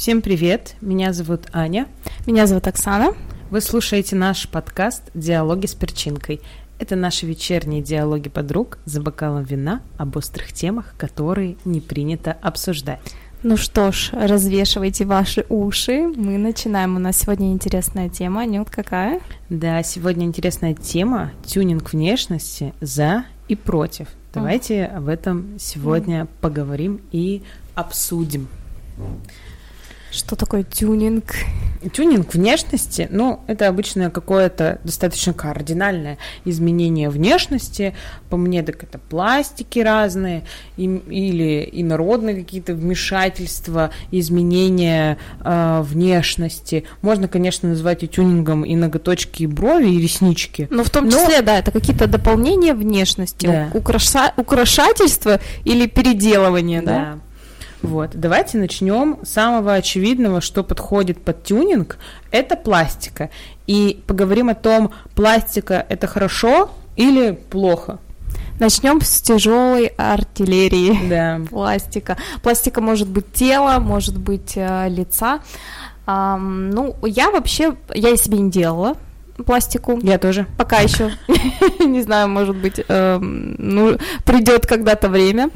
Всем привет, меня зовут Аня. Меня зовут Оксана. Вы слушаете наш подкаст «Диалоги с перчинкой». Это наши вечерние диалоги подруг за бокалом вина об острых темах, которые не принято обсуждать. Ну что ж, развешивайте ваши уши. Мы начинаем. У нас сегодня интересная тема. Нют, какая? Да, сегодня интересная тема – тюнинг внешности за и против. Давайте об этом сегодня поговорим и обсудим. Что такое тюнинг? Тюнинг внешности, ну, это обычно какое-то достаточно кардинальное изменение внешности. По мне, так это пластики разные, и, или инородные какие-то вмешательства, изменения э, внешности. Можно, конечно, назвать и тюнингом и ноготочки, и брови, и реснички. Но в том числе, Но... да, это какие-то дополнения внешности, да. украша... украшательство или переделывание, да? да? Вот. Давайте начнем с самого очевидного, что подходит под тюнинг, это пластика. И поговорим о том, пластика это хорошо или плохо. Начнем с тяжелой артиллерии. Да. Пластика. Пластика может быть тела, может быть э, лица. Ну, я вообще, я себе не делала пластику. Я тоже. Пока еще. Не знаю, может быть, эм, ну, придет когда-то время.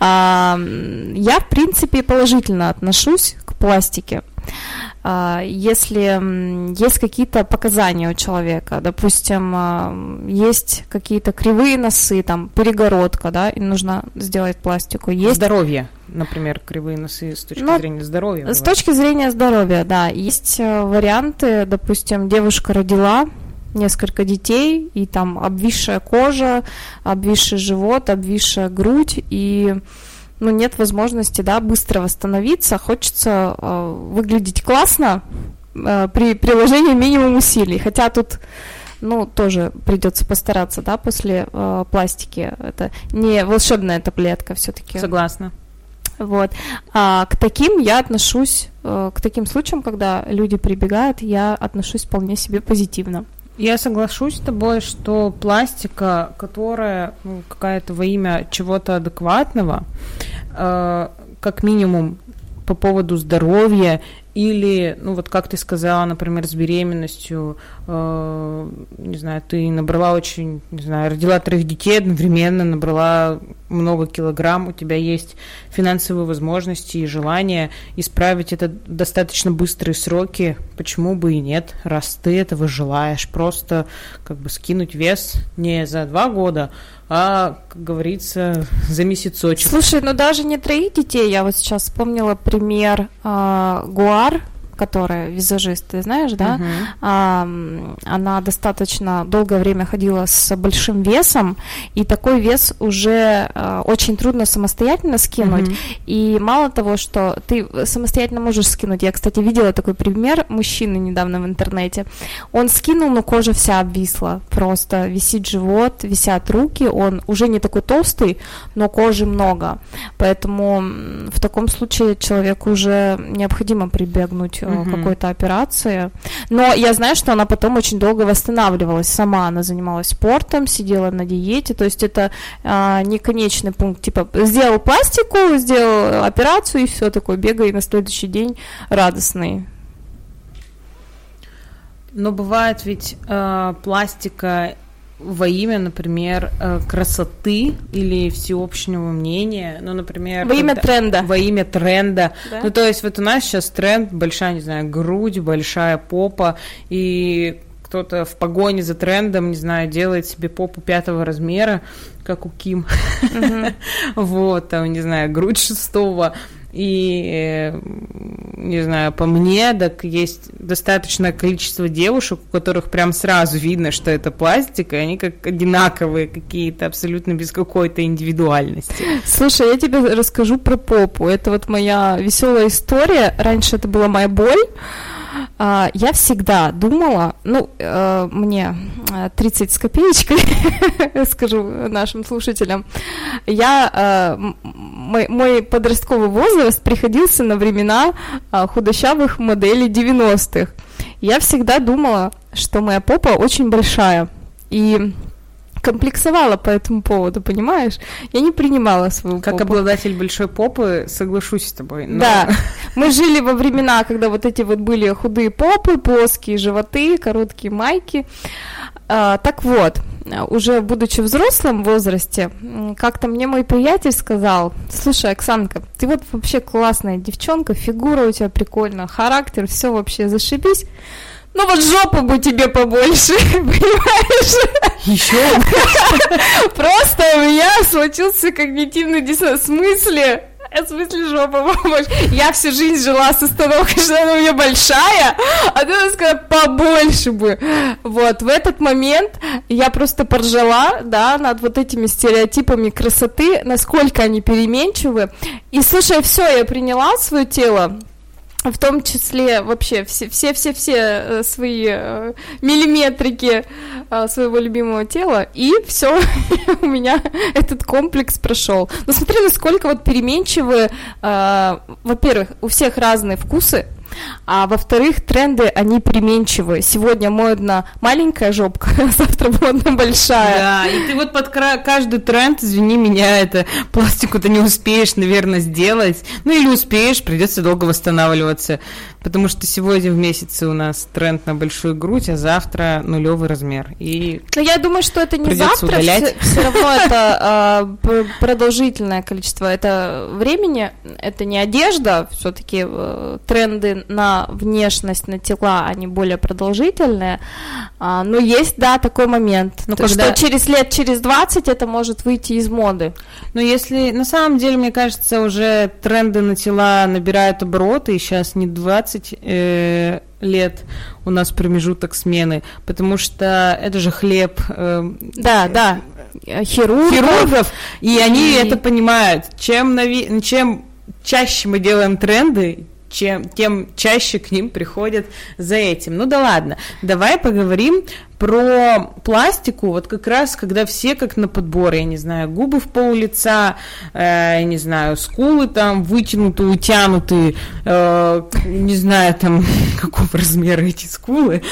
Я, в принципе, положительно отношусь к пластике. А, если есть какие-то показания у человека, допустим, а, есть какие-то кривые носы, там, перегородка, да, и нужно сделать пластику. Есть... Здоровье, например, кривые носы с точки ну, зрения здоровья. Бывает. С точки зрения здоровья, да. Есть э, варианты, допустим, девушка родила, несколько детей, и там обвисшая кожа, обвисший живот, обвисшая грудь, и ну, нет возможности, да, быстро восстановиться, хочется э, выглядеть классно э, при приложении минимум усилий, хотя тут ну, тоже придется постараться, да, после э, пластики. Это не волшебная таблетка все-таки. Согласна. Вот. А к таким я отношусь, э, к таким случаям, когда люди прибегают, я отношусь вполне себе позитивно. Я соглашусь с тобой, что пластика, которая ну, какая-то во имя чего-то адекватного, э, как минимум по поводу здоровья или, ну вот как ты сказала, например, с беременностью, э, не знаю, ты набрала очень, не знаю, родила троих детей одновременно, набрала много килограмм, у тебя есть финансовые возможности и желание исправить это достаточно быстрые сроки, почему бы и нет, раз ты этого желаешь, просто как бы скинуть вес не за два года, а, как говорится, за месяцочек. Слушай, ну даже не троих детей, я вот сейчас вспомнила пример э, Гуар, которая визажист, ты знаешь, да, uh-huh. а, она достаточно долгое время ходила с большим весом, и такой вес уже а, очень трудно самостоятельно скинуть. Uh-huh. И мало того, что ты самостоятельно можешь скинуть, я, кстати, видела такой пример мужчины недавно в интернете. Он скинул, но кожа вся обвисла, просто висит живот, висят руки, он уже не такой толстый, но кожи много. Поэтому в таком случае человеку уже необходимо прибегнуть угу. какой-то операции. Но я знаю, что она потом очень долго восстанавливалась сама. Она занималась спортом, сидела на диете. То есть это а, не конечный пункт. Типа сделал пластику, сделал операцию и все такое. Бегай на следующий день радостный. Но бывает ведь э, пластика во имя, например, э, красоты или всеобщего мнения, ну, например... Во имя когда, тренда. Во имя тренда. Да? Ну, то есть вот у нас сейчас тренд, большая, не знаю, грудь, большая попа, и кто-то в погоне за трендом, не знаю, делает себе попу пятого размера, как у Ким. Вот, там, не знаю, грудь шестого. И, не знаю, по мне, так есть достаточное количество девушек, у которых прям сразу видно, что это пластик, и они как одинаковые какие-то, абсолютно без какой-то индивидуальности. Слушай, я тебе расскажу про попу. Это вот моя веселая история. Раньше это была моя боль. А, я всегда думала, ну, э, мне 30 с копеечкой, скажу нашим слушателям, я, э, мой, мой подростковый возраст приходился на времена а, худощавых моделей 90-х. Я всегда думала, что моя попа очень большая. И комплексовала по этому поводу, понимаешь? Я не принимала свою Как попу. обладатель большой попы, соглашусь с тобой. но- Да, мы жили во времена, когда вот эти вот были худые попы, плоские животы, короткие майки. А, так вот, уже будучи в взрослом возрасте, как-то мне мой приятель сказал, слушай, Оксанка, ты вот вообще классная девчонка, фигура у тебя прикольная, характер, все вообще зашибись, ну вот жопу бы тебе побольше, понимаешь? Еще Просто у меня случился когнитивный диссонанс. В смысле? В смысле жопа побольше? Я всю жизнь жила с установкой, что она у меня большая, а ты надо сказать, побольше бы. Вот, в этот момент я просто поржала, да, над вот этими стереотипами красоты, насколько они переменчивы. И, слушай, все, я приняла свое тело, в том числе вообще все все все все свои э, миллиметрики э, своего любимого тела и все у меня этот комплекс прошел но смотри насколько вот переменчивы э, во-первых у всех разные вкусы а во-вторых, тренды, они переменчивы. Сегодня модно маленькая жопка, а завтра модно большая. Да, и ты вот под каждый тренд, извини меня, это пластику ты не успеешь, наверное, сделать. Ну или успеешь, придется долго восстанавливаться. Потому что сегодня в месяце у нас тренд на большую грудь, а завтра нулевый размер. И Но я думаю, что это не завтра, удалять. все, равно это а, пр- продолжительное количество. Это времени, это не одежда, все-таки тренды на внешность, на тела, они более продолжительные. А, но есть, да, такой момент, Ну, когда- что через лет, через 20 это может выйти из моды. Но если на самом деле, мне кажется, уже тренды на тела набирают обороты, и сейчас не 20 э, лет у нас промежуток смены, потому что это же хлеб э, Да, да. Хирург. хирургов, и они И- это понимают. Чем, нави- чем чаще мы делаем тренды, чем, тем чаще к ним приходят за этим. Ну да ладно, давай поговорим про пластику, вот как раз, когда все как на подбор, я не знаю, губы в пол лица, э, не знаю, скулы там вытянутые, утянутые, э, не знаю, там, какого размера эти скулы,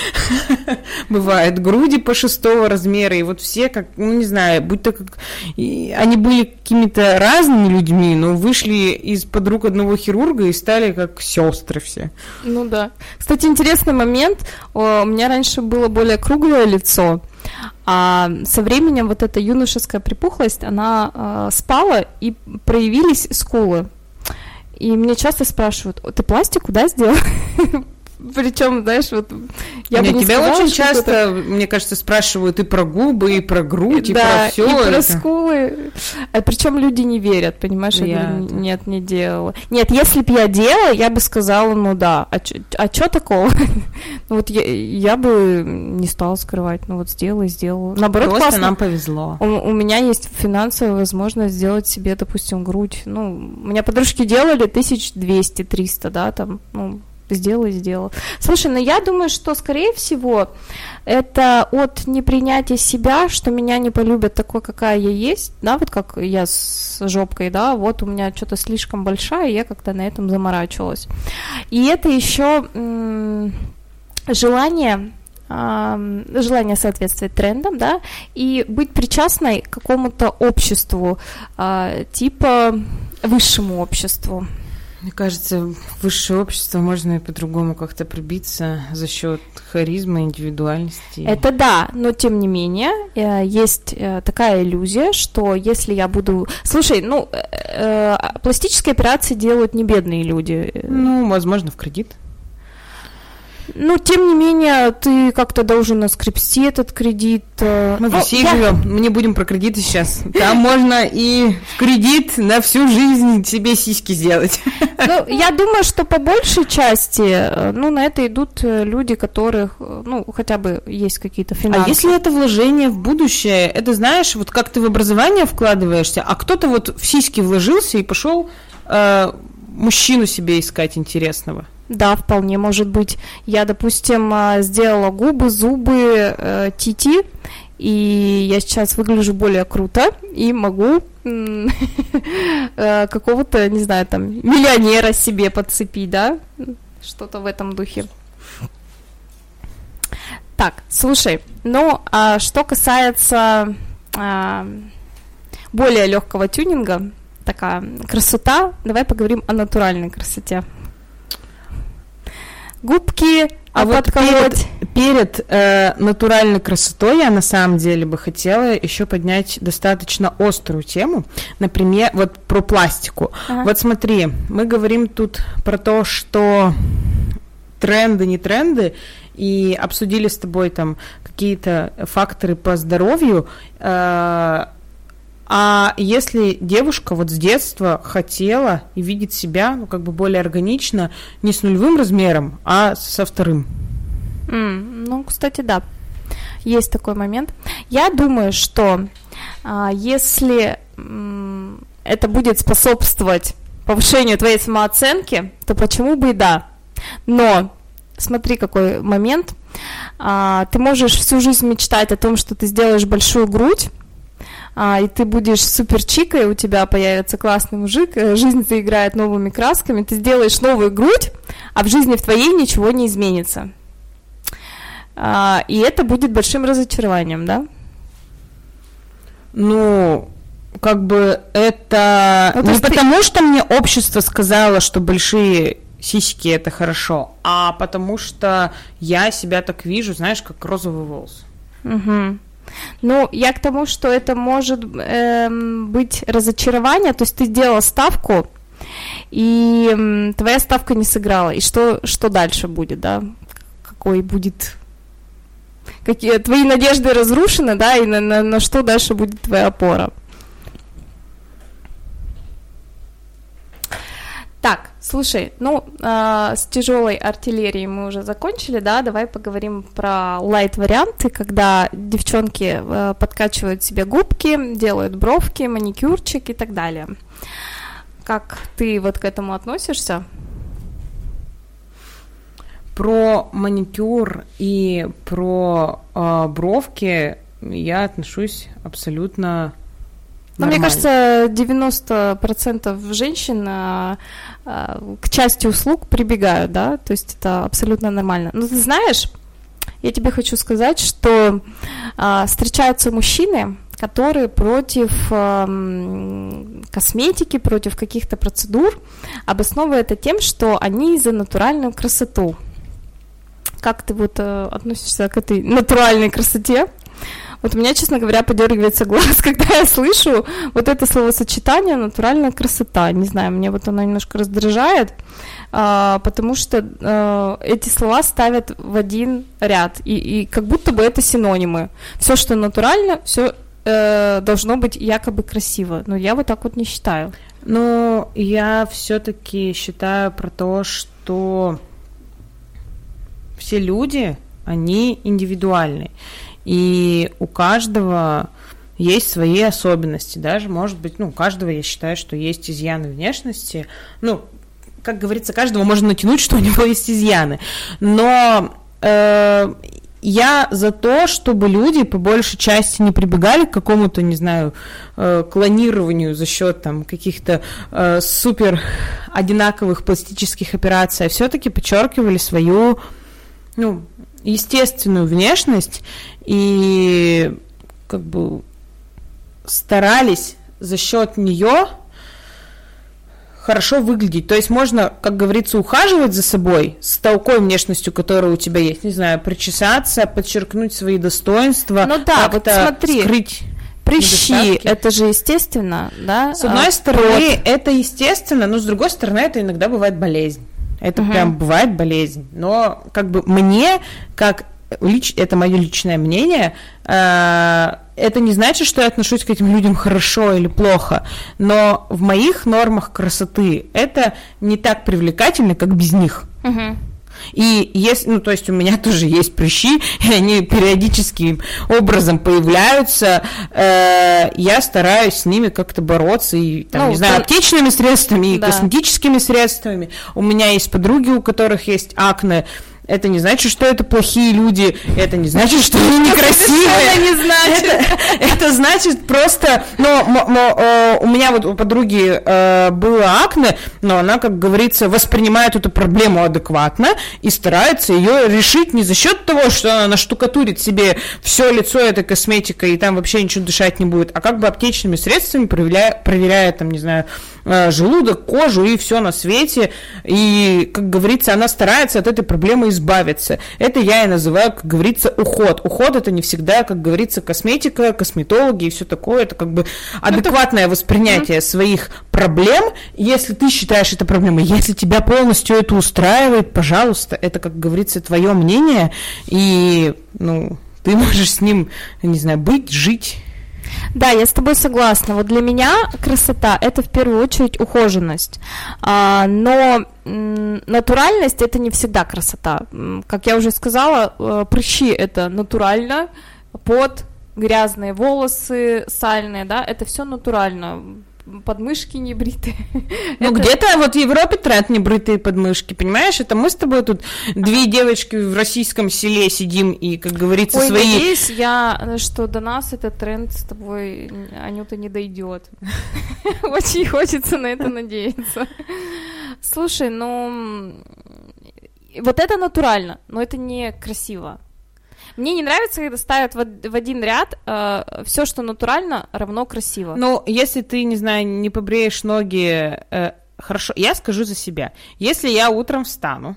бывают груди по шестого размера, и вот все как, ну не знаю, будто как, и они были какими-то разными людьми, но вышли из-под рук одного хирурга и стали как сестры все. Ну да. Кстати, интересный момент. У меня раньше было более круглое лицо, а со временем вот эта юношеская припухлость, она э, спала и проявились скулы. И мне часто спрашивают, «О, ты пластику, да, сделал? Причем, знаешь, вот я бы Не, не тебя сказала, очень что это- часто, мне кажется, спрашивают и про губы, и про грудь, и да, про все. и про скулы. А причем люди не верят, понимаешь? Я, Я говорю, это- нет, не делала. Нет, если бы я делала, я бы сказала, ну да. А чё, а чё такого? ну вот я, я бы не стала скрывать. Ну вот сделала и сделала. Наоборот, Просто классно. нам повезло. У, у меня есть финансовая возможность сделать себе, допустим, грудь. Ну, у меня подружки делали 1200-300, да, там, ну, сделала и сделала. Слушай, ну я думаю, что, скорее всего, это от непринятия себя, что меня не полюбят такой, какая я есть, да, вот как я с жопкой, да, вот у меня что-то слишком большая, я как-то на этом заморачивалась. И это еще желание ам, желание соответствовать трендам, да, и быть причастной к какому-то обществу, а, типа высшему обществу. Мне кажется, в высшее общество можно и по-другому как-то пробиться за счет харизмы, индивидуальности. Это да, но тем не менее э, есть э, такая иллюзия, что если я буду, слушай, ну э, э, пластические операции делают не бедные люди, Ну, возможно, в кредит. Ну тем не менее ты как-то должен наскрепсти этот кредит. э, Мы в ну, России я- живем, мы не будем про кредиты сейчас. Там можно и в кредит на всю жизнь себе сиськи сделать. Ну, я думаю, что по большей части, э, ну, на это идут э, люди, которых, ну, хотя бы есть какие-то финансы. А если это вложение в будущее, это знаешь, вот как ты в образование вкладываешься, а кто-то вот в сиськи вложился и пошел э, мужчину себе искать интересного. Да, вполне может быть. Я, допустим, а, сделала губы, зубы, э, тити, и я сейчас выгляжу более круто и могу э, какого-то, не знаю, там, миллионера себе подцепить, да? Что-то в этом духе. Так, слушай, ну, а что касается а, более легкого тюнинга, такая красота. Давай поговорим о натуральной красоте. Губки, а, вот перед, перед э, натуральной красотой я на самом деле бы хотела еще поднять достаточно острую тему, например, вот про пластику. Ага. Вот смотри, мы говорим тут про то, что тренды, не тренды, и обсудили с тобой там какие-то факторы по здоровью. Э, а если девушка вот с детства хотела и видит себя, ну, как бы более органично, не с нулевым размером, а со вторым? Mm, ну, кстати, да, есть такой момент. Я думаю, что а, если м, это будет способствовать повышению твоей самооценки, то почему бы и да? Но смотри, какой момент. А, ты можешь всю жизнь мечтать о том, что ты сделаешь большую грудь, а, и ты будешь супер чикой, у тебя появится классный мужик, э, жизнь заиграет новыми красками, ты сделаешь новую грудь, а в жизни в твоей ничего не изменится. А, и это будет большим разочарованием, да? Ну, как бы это ну, не потому, ты... что мне общество сказало, что большие сиськи это хорошо, а потому что я себя так вижу, знаешь, как розовый волос. Угу. Ну, я к тому, что это может эм, быть разочарование, то есть ты сделала ставку, и эм, твоя ставка не сыграла, и что, что дальше будет, да? Какой будет... Какие твои надежды разрушены, да, и на, на, на что дальше будет твоя опора? Так, слушай, ну, э, с тяжелой артиллерией мы уже закончили, да, давай поговорим про лайт-варианты, когда девчонки э, подкачивают себе губки, делают бровки, маникюрчик и так далее. Как ты вот к этому относишься? Про маникюр и про э, бровки я отношусь абсолютно ну, мне кажется, 90% женщин а, а, к части услуг прибегают, да, то есть это абсолютно нормально. Но ты знаешь, я тебе хочу сказать, что а, встречаются мужчины, которые против э, косметики, против каких-то процедур, обосновывая это тем, что они за натуральную красоту. Как ты вот э, относишься к этой натуральной красоте? Вот у меня, честно говоря, подергивается глаз, когда я слышу вот это словосочетание «натуральная красота». Не знаю, мне вот оно немножко раздражает, а, потому что а, эти слова ставят в один ряд, и, и как будто бы это синонимы. Все, что натурально, все э, должно быть якобы красиво. Но я вот так вот не считаю. Ну, я все-таки считаю про то, что все люди, они индивидуальны. И у каждого есть свои особенности, даже, может быть, ну, у каждого, я считаю, что есть изъяны внешности, ну, как говорится, каждого можно натянуть, что у него есть изъяны, но э, я за то, чтобы люди по большей части не прибегали к какому-то, не знаю, э, клонированию за счет там каких-то э, супер одинаковых пластических операций, а все-таки подчеркивали свою, ну, естественную внешность и как бы старались за счет нее хорошо выглядеть. То есть можно, как говорится, ухаживать за собой с такой внешностью, которая у тебя есть, не знаю, причесаться, подчеркнуть свои достоинства, ну да, вот смотри, скрыть прыщи, это же естественно, да? С одной а, стороны, прот. это естественно, но с другой стороны, это иногда бывает болезнь. Это угу. прям бывает болезнь. Но как бы мне, как лич, это мое личное мнение, э, это не значит, что я отношусь к этим людям хорошо или плохо, но в моих нормах красоты это не так привлекательно, как без них. Угу. И есть, ну, то есть у меня тоже есть прыщи, и они периодическим образом появляются. Э, я стараюсь с ними как-то бороться, и, там, ну, не знаю, аптечными средствами, и да. косметическими средствами. У меня есть подруги, у которых есть акне, Это не значит, что это плохие люди, это не значит, что они некрасивые. Это не значит. Это, значит просто, но, но у меня вот у подруги э, было акне, но она, как говорится, воспринимает эту проблему адекватно и старается ее решить не за счет того, что она наштукатурит себе все лицо этой косметикой и там вообще ничего дышать не будет, а как бы аптечными средствами проверяя, проверяя там, не знаю, э, желудок, кожу и все на свете. И, как говорится, она старается от этой проблемы избавиться. Это я и называю, как говорится, уход. Уход это не всегда, как говорится, косметика, косметологи и все такое. Это как бы адекватное воспринятие своих проблем. Если ты считаешь это проблемой, если тебя полностью это устраивает, пожалуйста, это, как говорится, твое мнение. И, ну, ты можешь с ним, не знаю, быть, жить. Да, я с тобой согласна. Вот для меня красота это в первую очередь ухоженность. А, но натуральность это не всегда красота. Как я уже сказала, э, прыщи это натурально, под грязные волосы, сальные, да, это все натурально подмышки не бритые. Ну, это... где-то вот в Европе тренд не бритые подмышки, понимаешь? Это мы с тобой тут две девочки в российском селе сидим и, как говорится, Ой, свои... надеюсь я, что до нас этот тренд с тобой, Анюта, не дойдет. Очень хочется на это надеяться. Слушай, ну... Вот это натурально, но это не красиво. Мне не нравится, когда ставят в, один ряд э, все, что натурально, равно красиво. Ну, если ты, не знаю, не побреешь ноги, э, хорошо, я скажу за себя. Если я утром встану,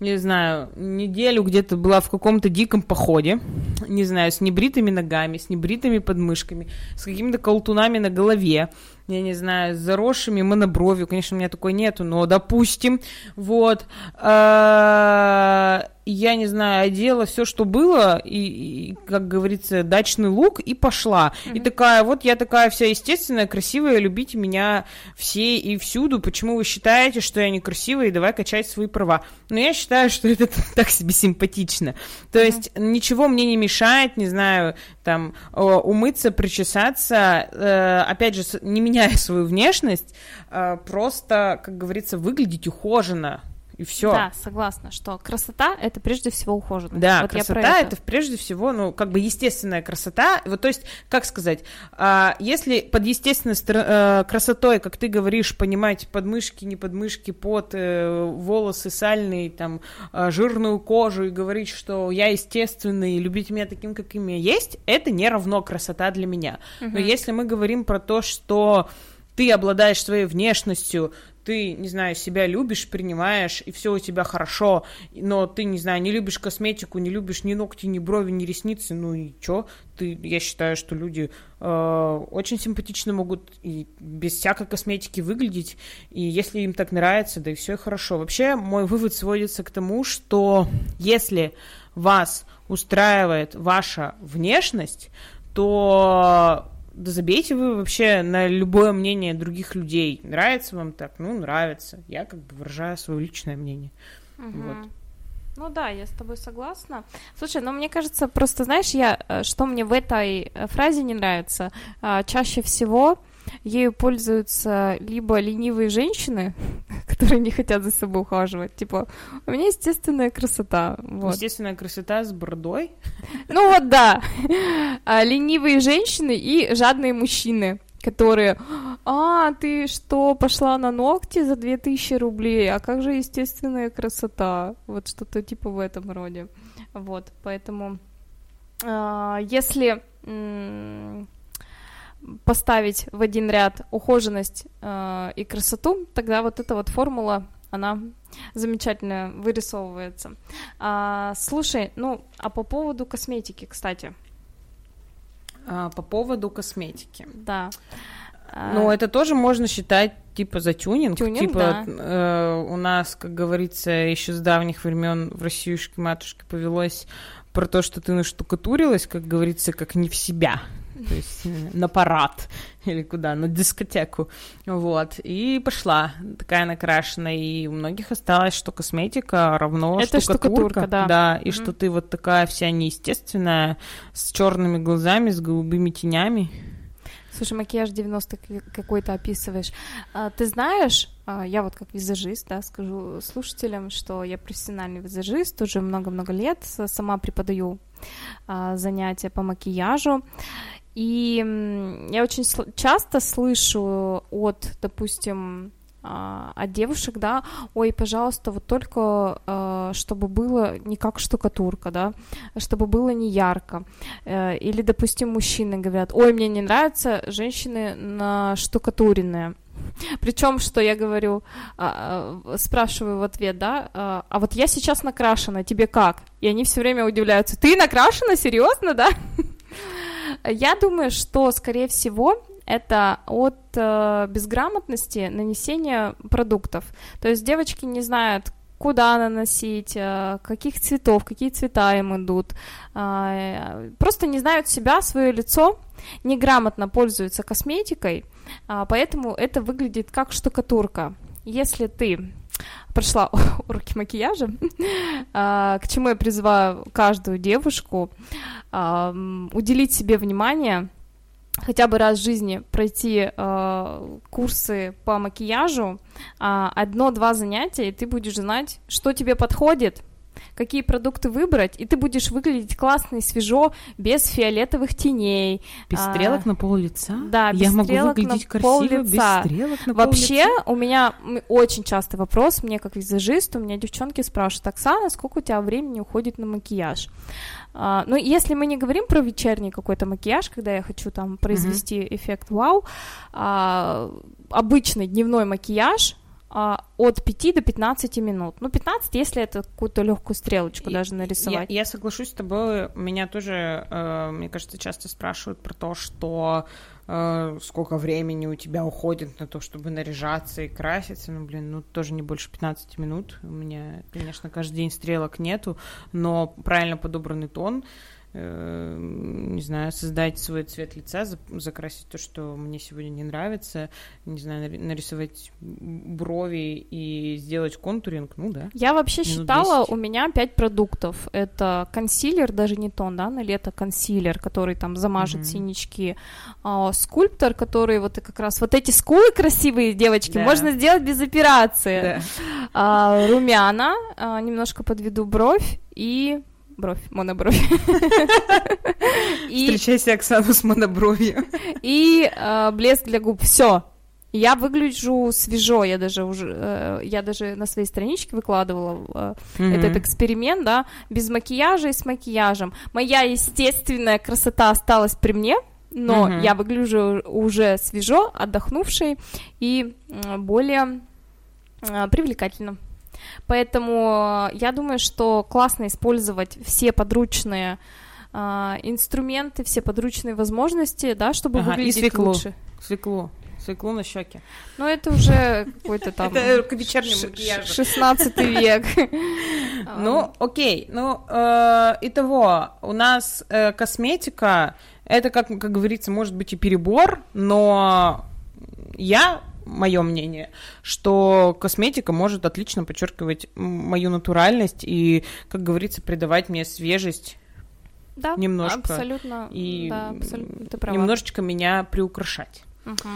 не знаю, неделю где-то была в каком-то диком походе, не знаю, с небритыми ногами, с небритыми подмышками, с какими-то колтунами на голове, я не знаю, с заросшими монобровью, конечно, у меня такой нету, но допустим, вот, а, я не знаю, одела все, что было, и, и как говорится, дачный лук, и пошла. Mm-hmm. И такая, вот я такая вся естественная, красивая, любите меня все и всюду. Почему вы считаете, что я некрасивая, и давай качать свои права? Но я считаю, что это так себе симпатично. То mm-hmm. есть ничего мне не мешает, не знаю, там, умыться, причесаться, э, опять же, не меняя свою внешность, э, просто, как говорится, выглядеть ухоженно и все. Да, согласна, что красота это прежде всего ухоженность. Да, вот красота это. это прежде всего, ну, как бы естественная красота. Вот, то есть, как сказать, а, если под естественной э, красотой, как ты говоришь, понимать подмышки, не подмышки, под э, волосы сальные, там, э, жирную кожу и говорить, что я естественный, любить меня таким, каким я есть, это не равно красота для меня. Угу. Но если мы говорим про то, что ты обладаешь своей внешностью, ты, не знаю, себя любишь, принимаешь, и все у тебя хорошо, но ты, не знаю, не любишь косметику, не любишь ни ногти, ни брови, ни ресницы, ну и чё? Ты, я считаю, что люди э, очень симпатично могут и без всякой косметики выглядеть, и если им так нравится, да и все хорошо. Вообще, мой вывод сводится к тому, что если вас устраивает ваша внешность, то да забейте вы вообще на любое мнение других людей. Нравится вам так? Ну, нравится. Я как бы выражаю свое личное мнение. Угу. Вот. Ну да, я с тобой согласна. Слушай, ну мне кажется, просто знаешь, я, э, что мне в этой э, фразе не нравится, а, чаще всего ею пользуются либо ленивые женщины, которые не хотят за собой ухаживать, типа, у меня естественная красота. Вот. Естественная красота с бородой? Ну вот да, а, ленивые женщины и жадные мужчины, которые, а, ты что, пошла на ногти за 2000 рублей, а как же естественная красота? Вот что-то типа в этом роде. Вот, поэтому, а, если поставить в один ряд ухоженность э, и красоту, тогда вот эта вот формула, она замечательно вырисовывается. А, слушай, ну, а по поводу косметики, кстати. А, по поводу косметики. Да. Ну, это тоже можно считать типа за тюнинг. тюнинг типа да. э, у нас, как говорится, еще с давних времен в Россиюшке матушке повелось про то, что ты наштукатурилась, как говорится, как не в себя то есть э, на парад или куда, на дискотеку, вот, и пошла такая накрашенная, и у многих осталось, что косметика равно Это штукатурка, штукатурка да. да, и mm-hmm. что ты вот такая вся неестественная, с черными глазами, с голубыми тенями. Слушай, макияж 90 какой-то описываешь. А, ты знаешь, а, я вот как визажист, да, скажу слушателям, что я профессиональный визажист, уже много-много лет сама преподаю а, занятия по макияжу. И я очень часто слышу от, допустим, а, от девушек, да, ой, пожалуйста, вот только э, чтобы было не как штукатурка, да, чтобы было не ярко. Э, или, допустим, мужчины говорят, ой, мне не нравятся женщины на штукатуренные. Причем, что я говорю, а, а, спрашиваю в ответ, да, а, а вот я сейчас накрашена, тебе как? И они все время удивляются, ты накрашена, серьезно, да? Я думаю, что, скорее всего, это от э, безграмотности нанесения продуктов. То есть девочки не знают, куда наносить, э, каких цветов, какие цвета им идут. Э, просто не знают себя, свое лицо, неграмотно пользуются косметикой, э, поэтому это выглядит как штукатурка. Если ты прошла уроки макияжа, к чему я призываю каждую девушку уделить себе внимание, хотя бы раз в жизни пройти э, курсы по макияжу, одно-два занятия, и ты будешь знать, что тебе подходит, какие продукты выбрать, и ты будешь выглядеть классно и свежо, без фиолетовых теней. Без а, стрелок на пол лица? Да, без Я могу стрелок выглядеть на красиво, пол лица. без стрелок на Вообще, пол лица? у меня очень частый вопрос, мне как визажист, у меня девчонки спрашивают, Оксана, сколько у тебя времени уходит на макияж? Uh, ну, если мы не говорим про вечерний какой-то макияж, когда я хочу там произвести mm-hmm. эффект вау, uh, обычный дневной макияж а, от 5 до 15 минут. Ну, 15, если это какую-то легкую стрелочку даже нарисовать. Я, я соглашусь с тобой. Меня тоже, э, мне кажется, часто спрашивают про то, что э, сколько времени у тебя уходит на то, чтобы наряжаться и краситься. Ну, блин, ну, тоже не больше 15 минут. У меня, конечно, каждый день стрелок нету, но правильно подобранный тон — Э, не знаю, создать свой цвет лица, закрасить то, что мне сегодня не нравится, не знаю, нарисовать брови и сделать контуринг, ну да. Я вообще считала, 10. у меня пять продуктов. Это консилер, даже не тон, да, на лето консилер, который там замажет mm-hmm. синячки, а, скульптор, который вот как раз вот эти скулы красивые, девочки, да. можно сделать без операции. Да. А, румяна, а, немножко подведу бровь и бровь, монобровь. Встречайся Оксану с монобровью. И э, блеск для губ. Все. Я выгляжу свежо, я даже уже, э, я даже на своей страничке выкладывала э, этот эксперимент, да, без макияжа и с макияжем. Моя естественная красота осталась при мне, но я выгляжу уже свежо, отдохнувшей и более привлекательно. Поэтому э, я думаю, что классно использовать все подручные э, инструменты, все подручные возможности, да, чтобы ага, выглядеть и свеклу, лучше. Свеклу. Свеклу на щеке. Ну, это уже какой-то там... Это к вечернему макияжу. 16 век. Ну, окей. Ну, э, итого, у нас э, косметика, это, как, как говорится, может быть и перебор, но я мое мнение, что косметика может отлично подчеркивать мою натуральность и, как говорится, придавать мне свежесть. Да, немножко. абсолютно. И да, абсолютно, ты права. немножечко меня приукрашать. Угу.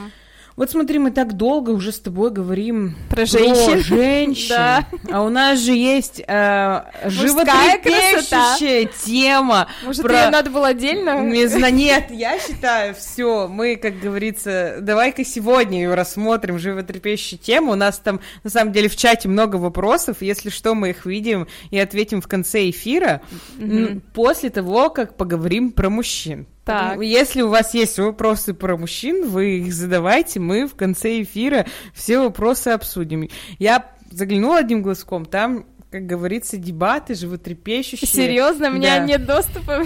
Вот смотри, мы так долго уже с тобой говорим про женщин, про женщин. да. а у нас же есть э, животрепещущая тема. Может, про... ее надо было отдельно? Не знаю, нет, я считаю, все, мы, как говорится, давай-ка сегодня ее рассмотрим, животрепещущую тему. У нас там, на самом деле, в чате много вопросов, если что, мы их видим и ответим в конце эфира, mm-hmm. после того, как поговорим про мужчин. Так. Если у вас есть вопросы про мужчин, вы их задавайте, мы в конце эфира все вопросы обсудим. Я заглянула одним глазком, там как говорится, дебаты животрепещущие. Серьезно, у меня да. нет доступа.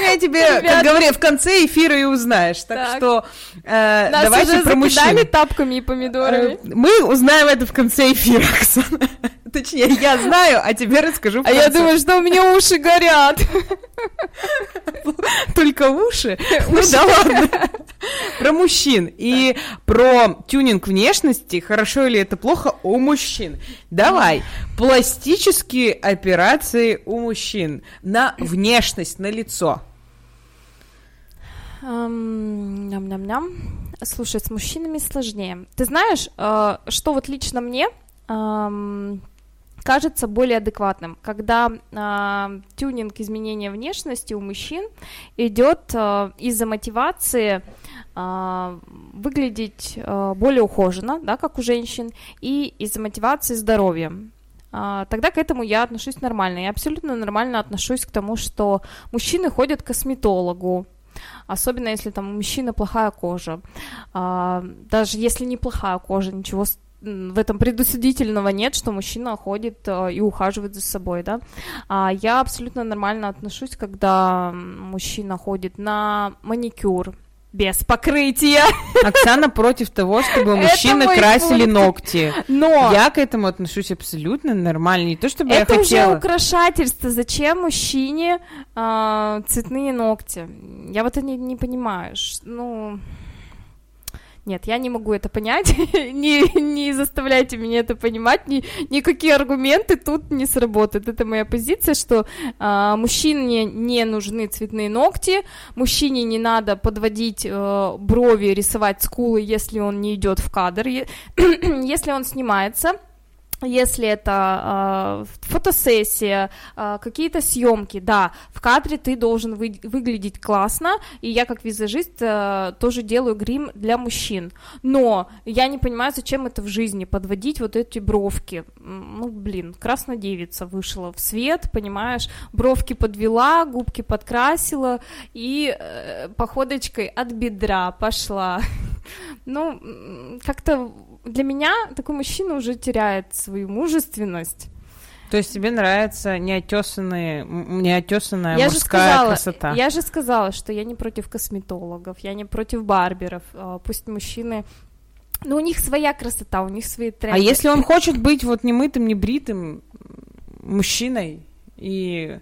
Я тебе, как говорю, в конце эфира и узнаешь. Так, что э, давайте про мужчин. тапками и помидорами. Э, мы узнаем это в конце эфира, Оксана. Точнее, я знаю, а тебе расскажу. А я думаю, что у меня уши горят. Только уши? Ну да ладно. Про мужчин и про тюнинг внешности, хорошо или это плохо, у мужчин. Давай, пластические операции у мужчин на внешность, на лицо. Ням-ням-ням. Слушай, с мужчинами сложнее. Ты знаешь, э, что вот лично мне кажется более адекватным, когда э, тюнинг изменения внешности у мужчин идет э, из-за мотивации э, выглядеть э, более ухоженно, да, как у женщин, и из-за мотивации здоровья. Тогда к этому я отношусь нормально. Я абсолютно нормально отношусь к тому, что мужчины ходят к косметологу, особенно если там у мужчины плохая кожа. А, даже если неплохая кожа, ничего в этом предусудительного нет, что мужчина ходит э, и ухаживает за собой, да. А я абсолютно нормально отношусь, когда мужчина ходит на маникюр, без покрытия. Оксана против того, чтобы мужчины красили пункт. ногти. Но я к этому отношусь абсолютно нормально. Не то чтобы это я хотела. Это уже украшательство. Зачем мужчине э, цветные ногти? Я вот это не, не понимаю. Ну. Нет, я не могу это понять, не, не заставляйте меня это понимать, ни, никакие аргументы тут не сработают. Это моя позиция, что э, мужчине не нужны цветные ногти, мужчине не надо подводить э, брови, рисовать скулы, если он не идет в кадр, если он снимается если это э, фотосессия, э, какие-то съемки, да, в кадре ты должен вы, выглядеть классно, и я как визажист э, тоже делаю грим для мужчин, но я не понимаю, зачем это в жизни подводить вот эти бровки, ну блин, красная девица вышла в свет, понимаешь, бровки подвела, губки подкрасила и э, походочкой от бедра пошла, ну как-то для меня такой мужчина уже теряет свою мужественность. То есть тебе нравится неотесанные, неотесанная я мужская же сказала, красота? Я же сказала, что я не против косметологов, я не против барберов. А, пусть мужчины но у них своя красота, у них свои тренды. А если он хочет быть вот немытым, небритым мужчиной и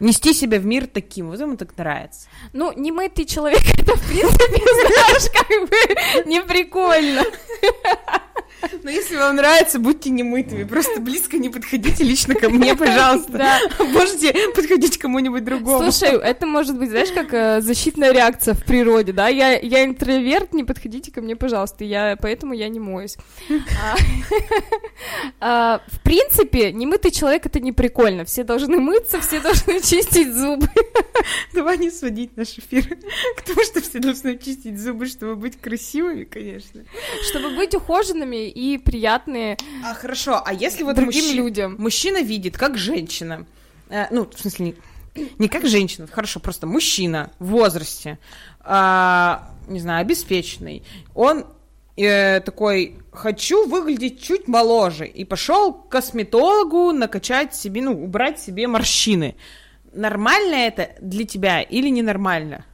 нести себя в мир таким, вот ему так нравится. Ну, не мытый человек, это, в принципе, знаешь, как бы не прикольно. Но если вам нравится, будьте немытыми, просто близко не подходите лично ко мне, пожалуйста. Да. Можете подходить к кому-нибудь другому. Слушай, это может быть, знаешь, как э, защитная реакция в природе, да? Я, я интроверт, не подходите ко мне, пожалуйста, я, поэтому я не моюсь. А, а, в принципе, немытый человек — это не прикольно. Все должны мыться, все должны чистить зубы. Давай не сводить наш эфир к тому, что все должны чистить зубы, чтобы быть красивыми, конечно. Чтобы быть ухоженными и приятные. А хорошо, а если вот другим мужчина, людям мужчина видит, как женщина, э, ну в смысле не, не как женщина, хорошо, просто мужчина в возрасте, э, не знаю, обеспеченный, он э, такой хочу выглядеть чуть моложе и пошел к косметологу накачать себе, ну убрать себе морщины. Нормально это для тебя или ненормально?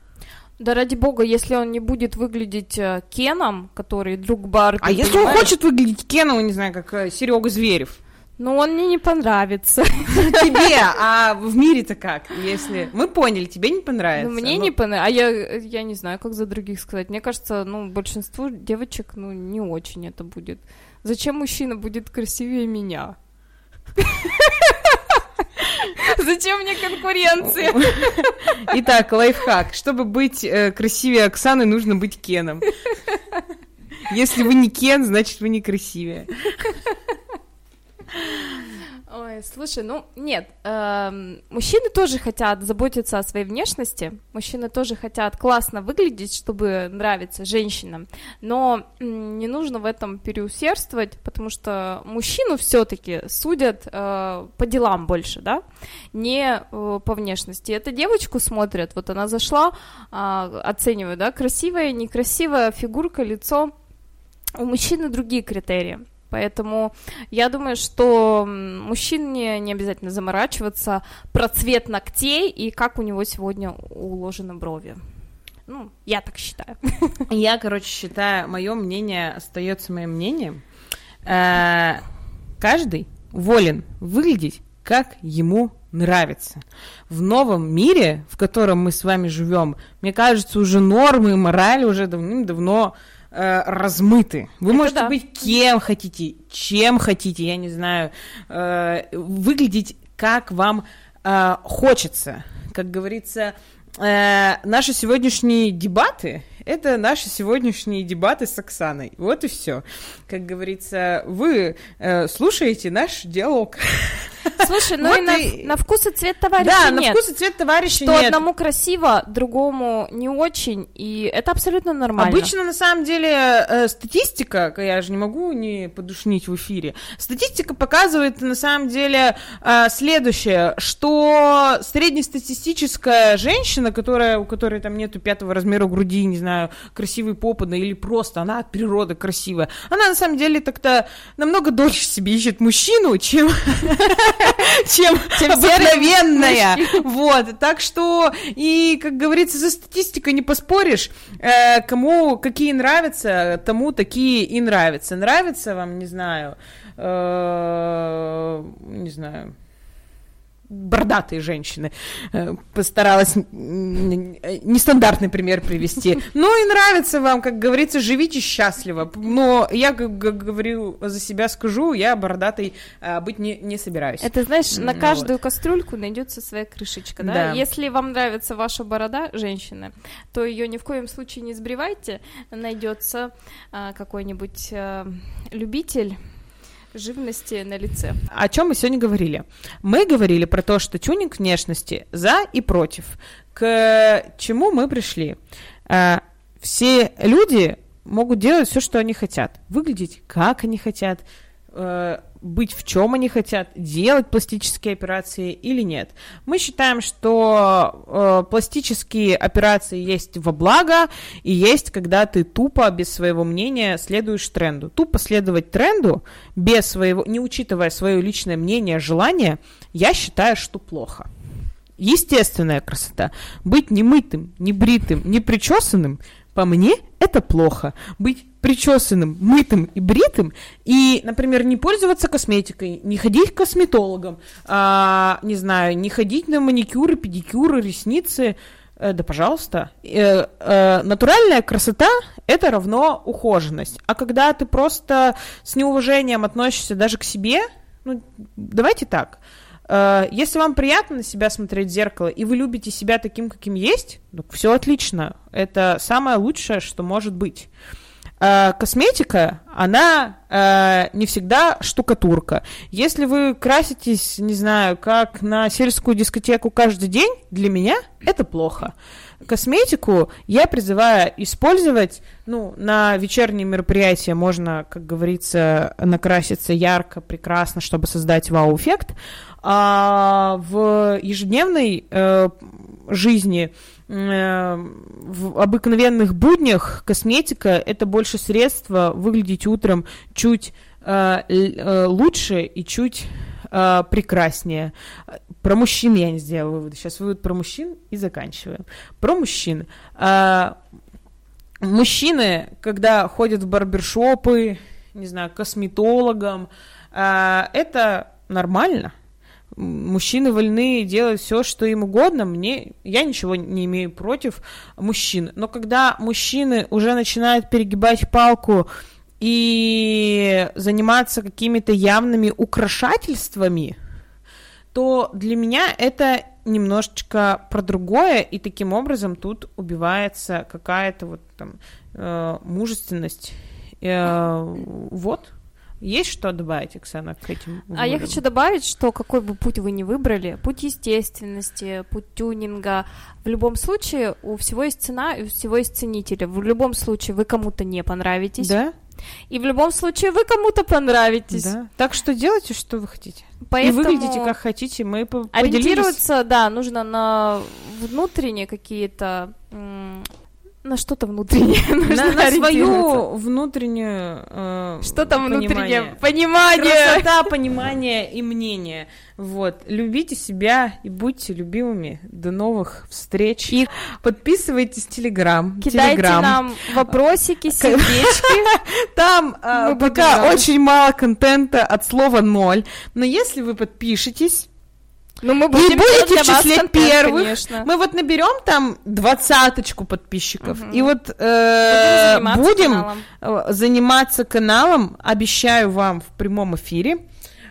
Да ради бога, если он не будет выглядеть э, Кеном, который друг Барби. А если он хочет выглядеть Кеном, не знаю, как э, Серега Зверев? Ну, он мне не понравится. Тебе, а в мире-то как, если... Мы поняли, тебе не понравится. Ну, мне но... не понравится, а я, я не знаю, как за других сказать. Мне кажется, ну, большинству девочек, ну, не очень это будет. Зачем мужчина будет красивее меня? Зачем мне конкуренция? Итак, лайфхак. Чтобы быть э, красивее Оксаны, нужно быть Кеном. Если вы не Кен, значит вы не красивее. Ой, слушай, ну нет, э, мужчины тоже хотят заботиться о своей внешности, мужчины тоже хотят классно выглядеть, чтобы нравиться женщинам, но не нужно в этом переусердствовать, потому что мужчину все-таки судят э, по делам больше, да, не э, по внешности. Это девочку смотрят, вот она зашла, э, оценивают, да, красивая, некрасивая фигурка, лицо. У мужчины другие критерии. Поэтому я думаю, что мужчине не обязательно заморачиваться про цвет ногтей и как у него сегодня уложены брови. Ну, я так считаю. Я, короче, считаю, мое мнение остается моим мнением. Э, каждый волен выглядеть, как ему нравится. В новом мире, в котором мы с вами живем, мне кажется, уже нормы и мораль уже давным-давно э, размыты. Вы Это можете да. быть кем хотите, чем хотите, я не знаю, э, выглядеть как вам э, хочется. Как говорится, э, наши сегодняшние дебаты это наши сегодняшние дебаты с Оксаной. Вот и все. Как говорится, вы э, слушаете наш диалог. Слушай, ну вот и, на, и на вкус и цвет товарища да, нет. на вкус и цвет товарища Что нет. одному красиво, другому не очень, и это абсолютно нормально. Обычно, на самом деле, э, статистика, я же не могу не подушнить в эфире, статистика показывает, на самом деле, э, следующее, что среднестатистическая женщина, которая, у которой там нету пятого размера груди, не знаю, красивый попадный или просто она от природы красивая. Она на самом деле так-то намного дольше себе ищет мужчину, чем, чем, чем обыкновенная. Вот, так что, и, как говорится, за статистикой не поспоришь, э, кому какие нравятся, тому такие и нравятся. Нравится вам, не знаю, э, не знаю, бородатые женщины. Э, постаралась нестандартный пример привести. Ну и нравится вам, как говорится, живите счастливо. Но я, как говорю, за себя скажу, я бородатой э, быть не, не собираюсь. Это, знаешь, на каждую вот. кастрюльку найдется своя крышечка, да? да? Если вам нравится ваша борода, женщины, то ее ни в коем случае не сбривайте. Найдется а, какой-нибудь любитель живности на лице. О чем мы сегодня говорили? Мы говорили про то, что тюнинг внешности за и против. К чему мы пришли? Э, все люди могут делать все, что они хотят, выглядеть как они хотят, э, быть в чем они хотят, делать пластические операции или нет. Мы считаем, что э, пластические операции есть во благо и есть, когда ты тупо без своего мнения следуешь тренду. Тупо следовать тренду без своего, не учитывая свое личное мнение, желание, я считаю, что плохо. Естественная красота. Быть не мытым, не бритым, не причесанным, по мне, это плохо. Быть причесанным, мытым и бритым, и, например, не пользоваться косметикой, не ходить к косметологам, а, не знаю, не ходить на маникюры, педикюры, ресницы, э, да, пожалуйста. Э, э, натуральная красота – это равно ухоженность. А когда ты просто с неуважением относишься даже к себе, ну, давайте так – Э, если вам приятно на себя смотреть в зеркало, и вы любите себя таким, каким есть, ну, все отлично. Это самое лучшее, что может быть. Э, косметика, она э, не всегда штукатурка. Если вы краситесь, не знаю, как на сельскую дискотеку каждый день, для меня это плохо. Косметику я призываю использовать, ну, на вечерние мероприятия можно, как говорится, накраситься ярко, прекрасно, чтобы создать вау-эффект, а в ежедневной э, жизни, в обыкновенных буднях косметика это больше средство выглядеть утром чуть э, э, лучше и чуть э, прекраснее. Про мужчин я не сделала выводы. Сейчас вывод про мужчин и заканчиваем. Про мужчин. Э, мужчины, когда ходят в барбершопы, не знаю, косметологам, э, это нормально мужчины вольны делать все, что им угодно, мне, я ничего не имею против мужчин. Но когда мужчины уже начинают перегибать палку и заниматься какими-то явными украшательствами, то для меня это немножечко про другое, и таким образом тут убивается какая-то вот там э, мужественность. Э, вот. Есть что добавить, Оксана, к этим выводам? А я хочу добавить, что какой бы путь вы ни выбрали, путь естественности, путь тюнинга, в любом случае у всего есть цена и у всего есть ценители. В любом случае вы кому-то не понравитесь. Да. И в любом случае вы кому-то понравитесь. Да. Так что делайте, что вы хотите. Поэтому и выглядите как хотите. Мы ориентироваться, да, нужно на внутренние какие-то на что-то внутреннее. На, на свою внутреннюю э, Что-то внутреннее понимание. Красота, понимание и мнение. Вот. Любите себя и будьте любимыми. До новых встреч. И подписывайтесь в Телеграм. Кидайте Телеграм. нам вопросики, сердечки. Там э, пока очень мало контента от слова ноль. Но если вы подпишетесь, ну, мы будем будете в числе контент, первых. Конечно. Мы вот наберем там двадцаточку подписчиков. Угу. И вот э, будем, будем заниматься, каналом. Обещаю вам в прямом эфире.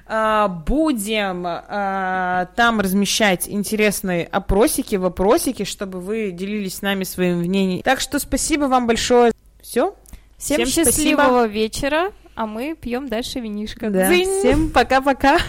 а, будем а, там размещать интересные опросики, вопросики, чтобы вы делились с нами своим мнением. Так что спасибо вам большое. Все. Всем, Всем счастливого спасибо. вечера, а мы пьем дальше винишко. Да. Всем пока-пока.